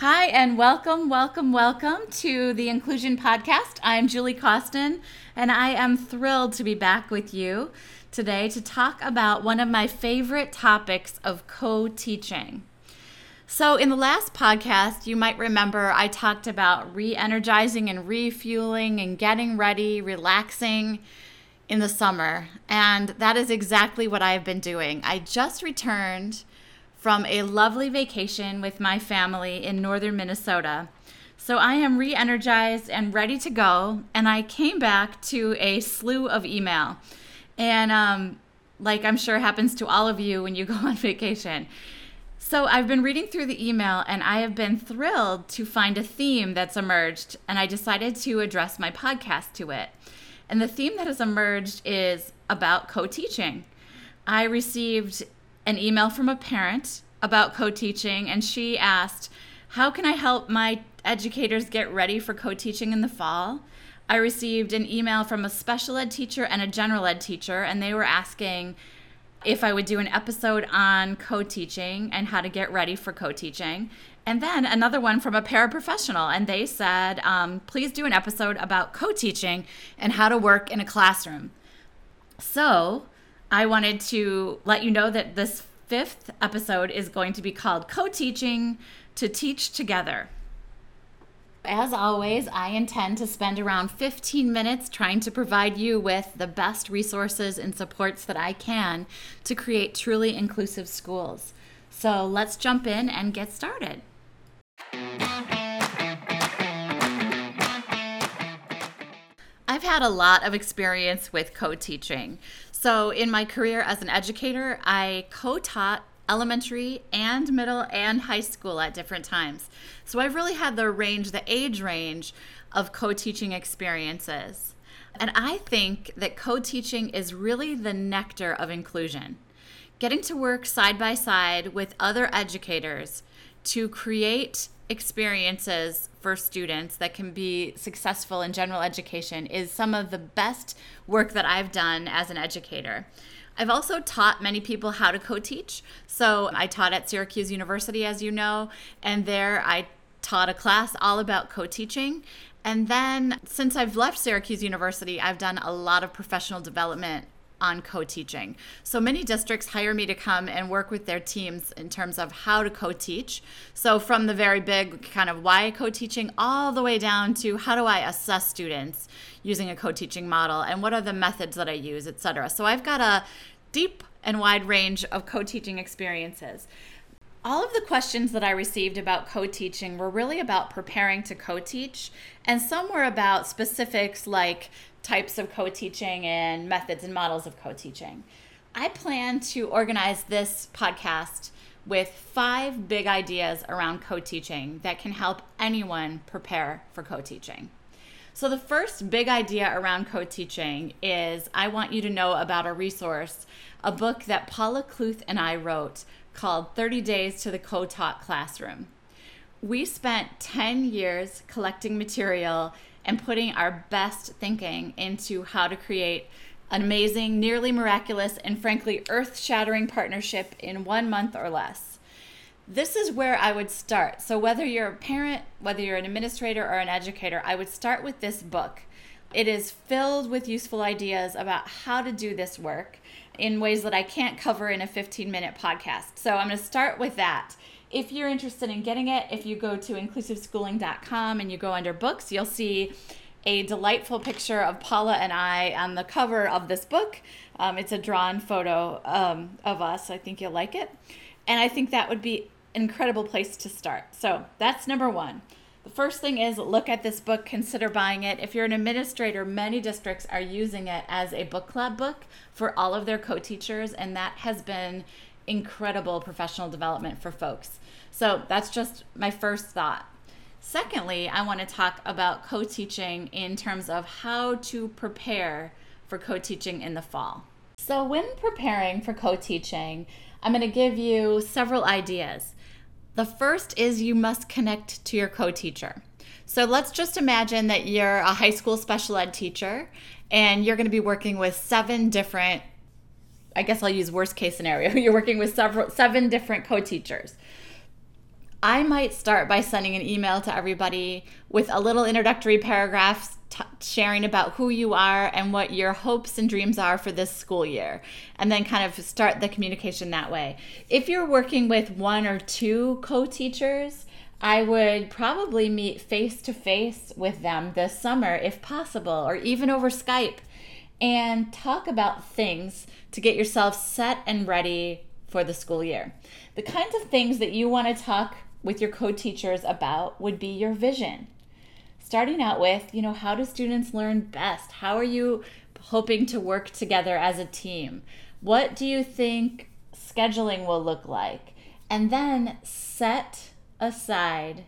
Hi, and welcome, welcome, welcome to the Inclusion Podcast. I'm Julie Causton, and I am thrilled to be back with you today to talk about one of my favorite topics of co teaching. So, in the last podcast, you might remember I talked about re energizing and refueling and getting ready, relaxing in the summer. And that is exactly what I have been doing. I just returned from a lovely vacation with my family in northern Minnesota. So I am re energized and ready to go. And I came back to a slew of email. And um, like I'm sure happens to all of you when you go on vacation. So I've been reading through the email and I have been thrilled to find a theme that's emerged. And I decided to address my podcast to it. And the theme that has emerged is about co teaching. I received an email from a parent about co teaching, and she asked, How can I help my educators get ready for co teaching in the fall? I received an email from a special ed teacher and a general ed teacher, and they were asking if I would do an episode on co teaching and how to get ready for co teaching. And then another one from a paraprofessional, and they said, um, please do an episode about co teaching and how to work in a classroom. So I wanted to let you know that this fifth episode is going to be called Co Teaching to Teach Together. As always, I intend to spend around 15 minutes trying to provide you with the best resources and supports that I can to create truly inclusive schools. So let's jump in and get started. I've had a lot of experience with co teaching. So, in my career as an educator, I co taught elementary and middle and high school at different times. So, I've really had the range, the age range of co teaching experiences. And I think that co teaching is really the nectar of inclusion. Getting to work side by side with other educators to create experiences for students that can be successful in general education is some of the best work that I've done as an educator. I've also taught many people how to co teach. So I taught at Syracuse University, as you know, and there I taught a class all about co teaching. And then since I've left Syracuse University, I've done a lot of professional development on co teaching. So many districts hire me to come and work with their teams in terms of how to co teach. So, from the very big kind of why co teaching, all the way down to how do I assess students using a co teaching model and what are the methods that I use, et cetera. So, I've got a deep and wide range of co teaching experiences. All of the questions that I received about co teaching were really about preparing to co teach, and some were about specifics like types of co teaching and methods and models of co teaching. I plan to organize this podcast with five big ideas around co teaching that can help anyone prepare for co teaching. So, the first big idea around co teaching is I want you to know about a resource, a book that Paula Kluth and I wrote called 30 Days to the Co Taught Classroom. We spent 10 years collecting material and putting our best thinking into how to create an amazing, nearly miraculous, and frankly earth shattering partnership in one month or less. This is where I would start. So, whether you're a parent, whether you're an administrator or an educator, I would start with this book. It is filled with useful ideas about how to do this work in ways that I can't cover in a 15 minute podcast. So, I'm going to start with that. If you're interested in getting it, if you go to inclusiveschooling.com and you go under books, you'll see a delightful picture of Paula and I on the cover of this book. Um, it's a drawn photo um, of us. I think you'll like it. And I think that would be an incredible place to start. So that's number one. First thing is look at this book, consider buying it. If you're an administrator, many districts are using it as a book club book for all of their co teachers, and that has been incredible professional development for folks. So that's just my first thought. Secondly, I want to talk about co teaching in terms of how to prepare for co teaching in the fall. So, when preparing for co teaching, I'm going to give you several ideas. The first is you must connect to your co teacher. So, let's just imagine that you're a high school special ed teacher and you're going to be working with seven different I guess I'll use worst case scenario. You're working with several seven different co-teachers I might start by sending an email to everybody with a little introductory paragraph t- sharing about who you are and what your hopes and dreams are for this school year, and then kind of start the communication that way. If you're working with one or two co teachers, I would probably meet face to face with them this summer if possible, or even over Skype, and talk about things to get yourself set and ready for the school year. The kinds of things that you want to talk with your co teachers about would be your vision. Starting out with, you know, how do students learn best? How are you hoping to work together as a team? What do you think scheduling will look like? And then set aside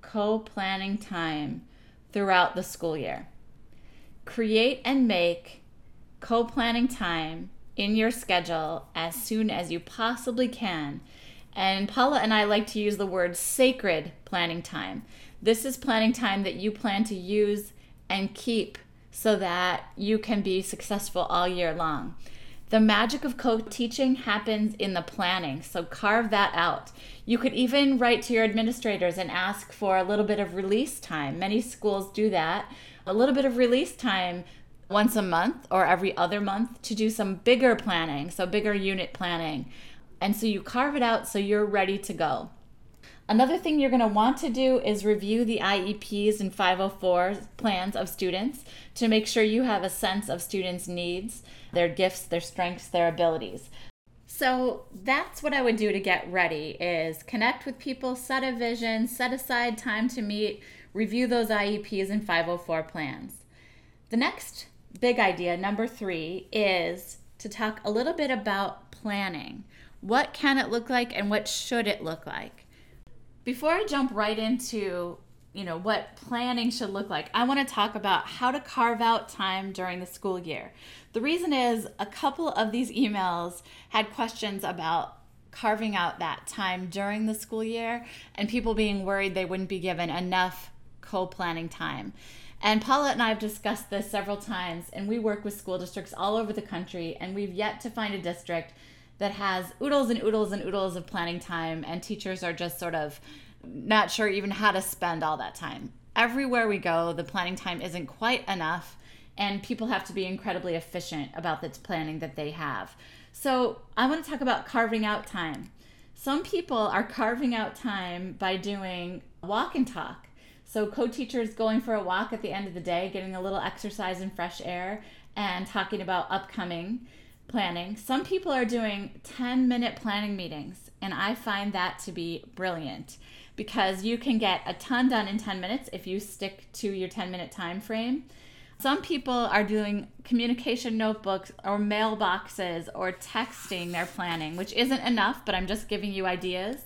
co planning time throughout the school year. Create and make co planning time in your schedule as soon as you possibly can. And Paula and I like to use the word sacred planning time. This is planning time that you plan to use and keep so that you can be successful all year long. The magic of co teaching happens in the planning, so carve that out. You could even write to your administrators and ask for a little bit of release time. Many schools do that. A little bit of release time once a month or every other month to do some bigger planning, so bigger unit planning. And so you carve it out so you're ready to go. Another thing you're going to want to do is review the IEPs and 504 plans of students to make sure you have a sense of students' needs, their gifts, their strengths, their abilities. So that's what I would do to get ready is connect with people, set a vision, set aside time to meet, review those IEPs and 504 plans. The next big idea, number 3, is to talk a little bit about planning. What can it look like and what should it look like? Before I jump right into, you know, what planning should look like, I want to talk about how to carve out time during the school year. The reason is a couple of these emails had questions about carving out that time during the school year and people being worried they wouldn't be given enough co-planning time. And Paula and I have discussed this several times, and we work with school districts all over the country, and we've yet to find a district that has oodles and oodles and oodles of planning time, and teachers are just sort of not sure even how to spend all that time. Everywhere we go, the planning time isn't quite enough, and people have to be incredibly efficient about the planning that they have. So, I want to talk about carving out time. Some people are carving out time by doing walk and talk. So, co teachers going for a walk at the end of the day, getting a little exercise and fresh air, and talking about upcoming planning. Some people are doing 10 minute planning meetings, and I find that to be brilliant because you can get a ton done in 10 minutes if you stick to your 10 minute time frame. Some people are doing communication notebooks or mailboxes or texting their planning, which isn't enough, but I'm just giving you ideas.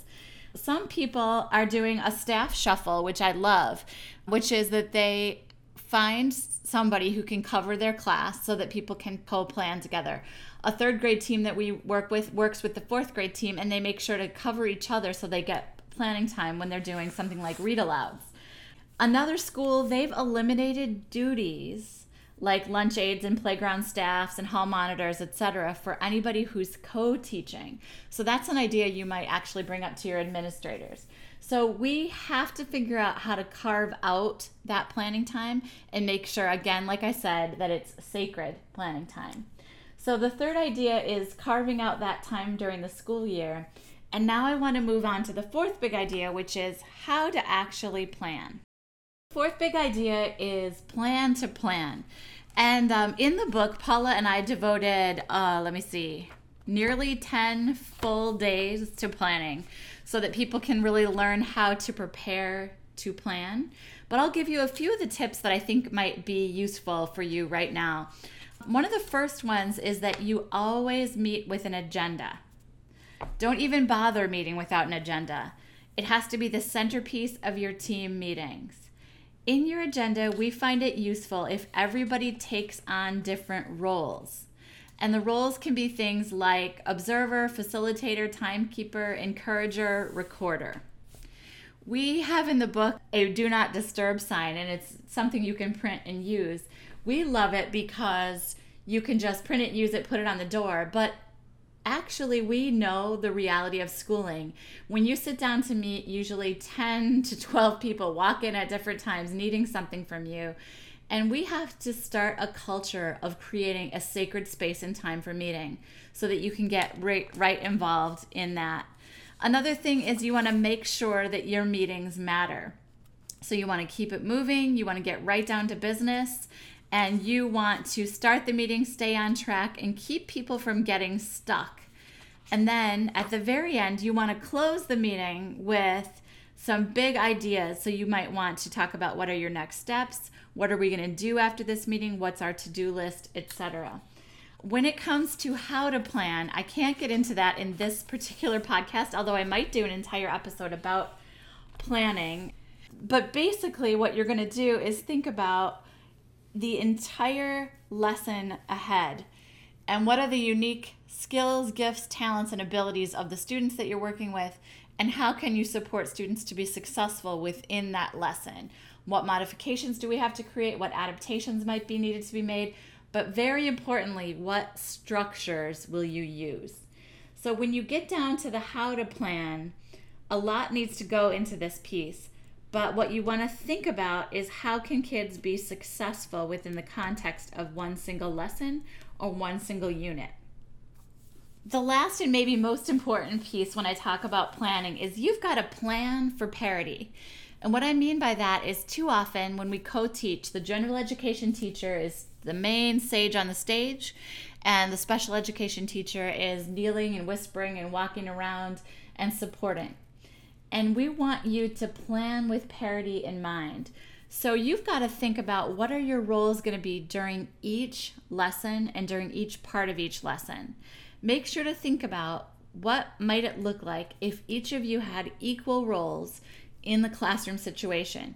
Some people are doing a staff shuffle, which I love, which is that they find somebody who can cover their class so that people can co plan together a third grade team that we work with works with the fourth grade team and they make sure to cover each other so they get planning time when they're doing something like read alouds. Another school, they've eliminated duties like lunch aides and playground staffs and hall monitors, etc., for anybody who's co teaching. So that's an idea you might actually bring up to your administrators. So we have to figure out how to carve out that planning time and make sure, again, like I said, that it's sacred planning time. So the third idea is carving out that time during the school year. And now I want to move on to the fourth big idea, which is how to actually plan. Fourth big idea is plan to plan. And um, in the book, Paula and I devoted, uh, let me see, nearly 10 full days to planning so that people can really learn how to prepare to plan. But I'll give you a few of the tips that I think might be useful for you right now. One of the first ones is that you always meet with an agenda. Don't even bother meeting without an agenda. It has to be the centerpiece of your team meetings. In your agenda, we find it useful if everybody takes on different roles. And the roles can be things like observer, facilitator, timekeeper, encourager, recorder. We have in the book a do not disturb sign, and it's something you can print and use. We love it because you can just print it, use it, put it on the door. But actually we know the reality of schooling. When you sit down to meet, usually 10 to 12 people walk in at different times needing something from you. And we have to start a culture of creating a sacred space and time for meeting so that you can get right, right involved in that. Another thing is you want to make sure that your meetings matter. So you want to keep it moving, you want to get right down to business, and you want to start the meeting, stay on track, and keep people from getting stuck. And then at the very end, you want to close the meeting with some big ideas. So you might want to talk about what are your next steps, what are we going to do after this meeting, what's our to-do list, etc. When it comes to how to plan, I can't get into that in this particular podcast, although I might do an entire episode about planning. But basically, what you're going to do is think about the entire lesson ahead and what are the unique skills, gifts, talents, and abilities of the students that you're working with, and how can you support students to be successful within that lesson? What modifications do we have to create? What adaptations might be needed to be made? But very importantly, what structures will you use? So when you get down to the how to plan, a lot needs to go into this piece. But what you want to think about is how can kids be successful within the context of one single lesson or one single unit. The last and maybe most important piece when I talk about planning is you've got a plan for parity. And what I mean by that is too often when we co teach, the general education teacher is the main sage on the stage, and the special education teacher is kneeling and whispering and walking around and supporting. And we want you to plan with parity in mind. So you've got to think about what are your roles going to be during each lesson and during each part of each lesson. Make sure to think about what might it look like if each of you had equal roles in the classroom situation.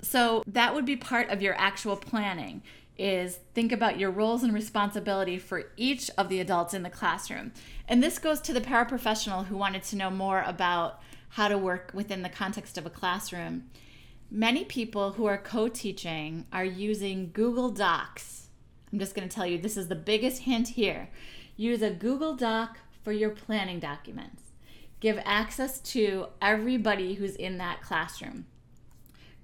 So that would be part of your actual planning is think about your roles and responsibility for each of the adults in the classroom. And this goes to the paraprofessional who wanted to know more about how to work within the context of a classroom. Many people who are co teaching are using Google Docs. I'm just going to tell you this is the biggest hint here. Use a Google Doc for your planning documents. Give access to everybody who's in that classroom.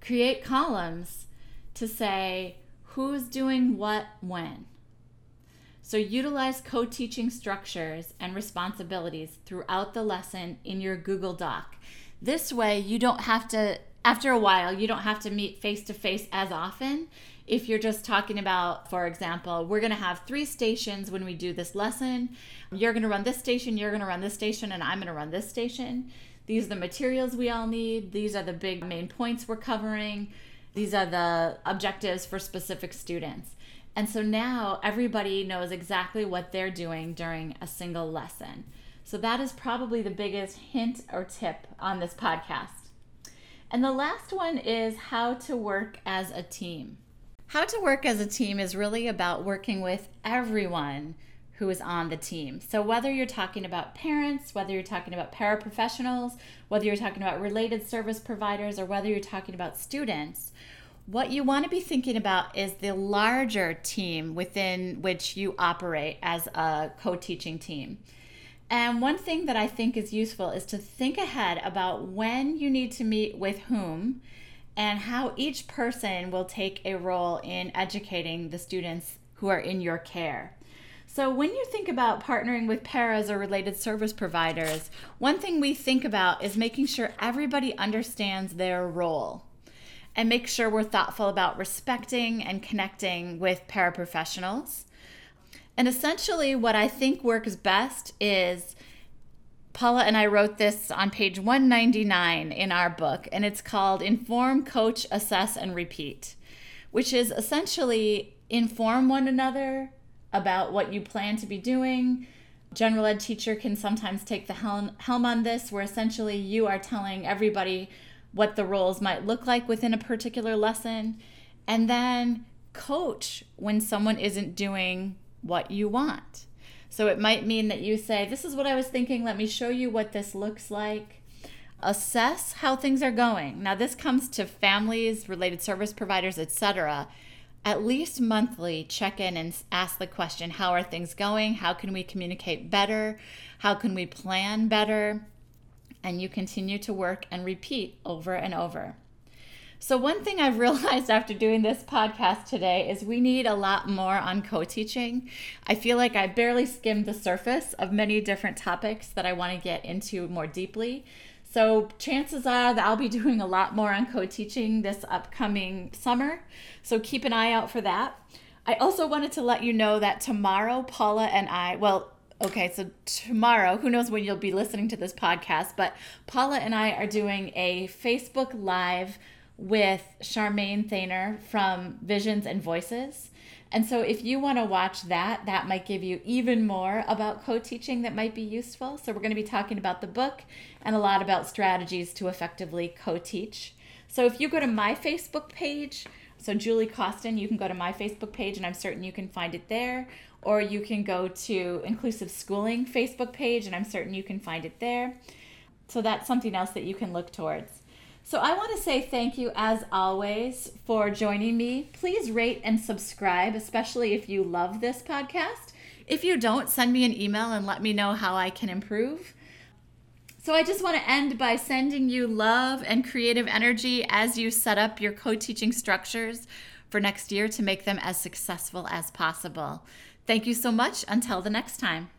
Create columns to say who's doing what when. So utilize co teaching structures and responsibilities throughout the lesson in your Google Doc. This way, you don't have to, after a while, you don't have to meet face to face as often. If you're just talking about, for example, we're going to have three stations when we do this lesson. You're going to run this station, you're going to run this station, and I'm going to run this station. These are the materials we all need. These are the big main points we're covering. These are the objectives for specific students. And so now everybody knows exactly what they're doing during a single lesson. So that is probably the biggest hint or tip on this podcast. And the last one is how to work as a team. How to work as a team is really about working with everyone who is on the team. So, whether you're talking about parents, whether you're talking about paraprofessionals, whether you're talking about related service providers, or whether you're talking about students, what you want to be thinking about is the larger team within which you operate as a co teaching team. And one thing that I think is useful is to think ahead about when you need to meet with whom and how each person will take a role in educating the students who are in your care. So, when you think about partnering with paras or related service providers, one thing we think about is making sure everybody understands their role and make sure we're thoughtful about respecting and connecting with paraprofessionals. And essentially, what I think works best is Paula and I wrote this on page 199 in our book, and it's called Inform, Coach, Assess, and Repeat, which is essentially inform one another about what you plan to be doing. General ed teacher can sometimes take the helm, helm on this, where essentially you are telling everybody what the roles might look like within a particular lesson, and then coach when someone isn't doing what you want. So it might mean that you say, This is what I was thinking, let me show you what this looks like. Assess how things are going. Now, this comes to families, related service providers, etc. at least monthly check in and ask the question how are things going? How can we communicate better? How can we plan better? And you continue to work and repeat over and over. So, one thing I've realized after doing this podcast today is we need a lot more on co teaching. I feel like I barely skimmed the surface of many different topics that I want to get into more deeply. So, chances are that I'll be doing a lot more on co teaching this upcoming summer. So, keep an eye out for that. I also wanted to let you know that tomorrow, Paula and I, well, okay, so tomorrow, who knows when you'll be listening to this podcast, but Paula and I are doing a Facebook Live with Charmaine Thaner from Visions and Voices. And so, if you want to watch that, that might give you even more about co teaching that might be useful. So, we're going to be talking about the book and a lot about strategies to effectively co teach. So, if you go to my Facebook page, so Julie Causton, you can go to my Facebook page, and I'm certain you can find it there. Or you can go to Inclusive Schooling Facebook page, and I'm certain you can find it there. So, that's something else that you can look towards. So I want to say thank you as always for joining me. Please rate and subscribe, especially if you love this podcast. If you don't, send me an email and let me know how I can improve. So I just want to end by sending you love and creative energy as you set up your co teaching structures for next year to make them as successful as possible. Thank you so much. Until the next time.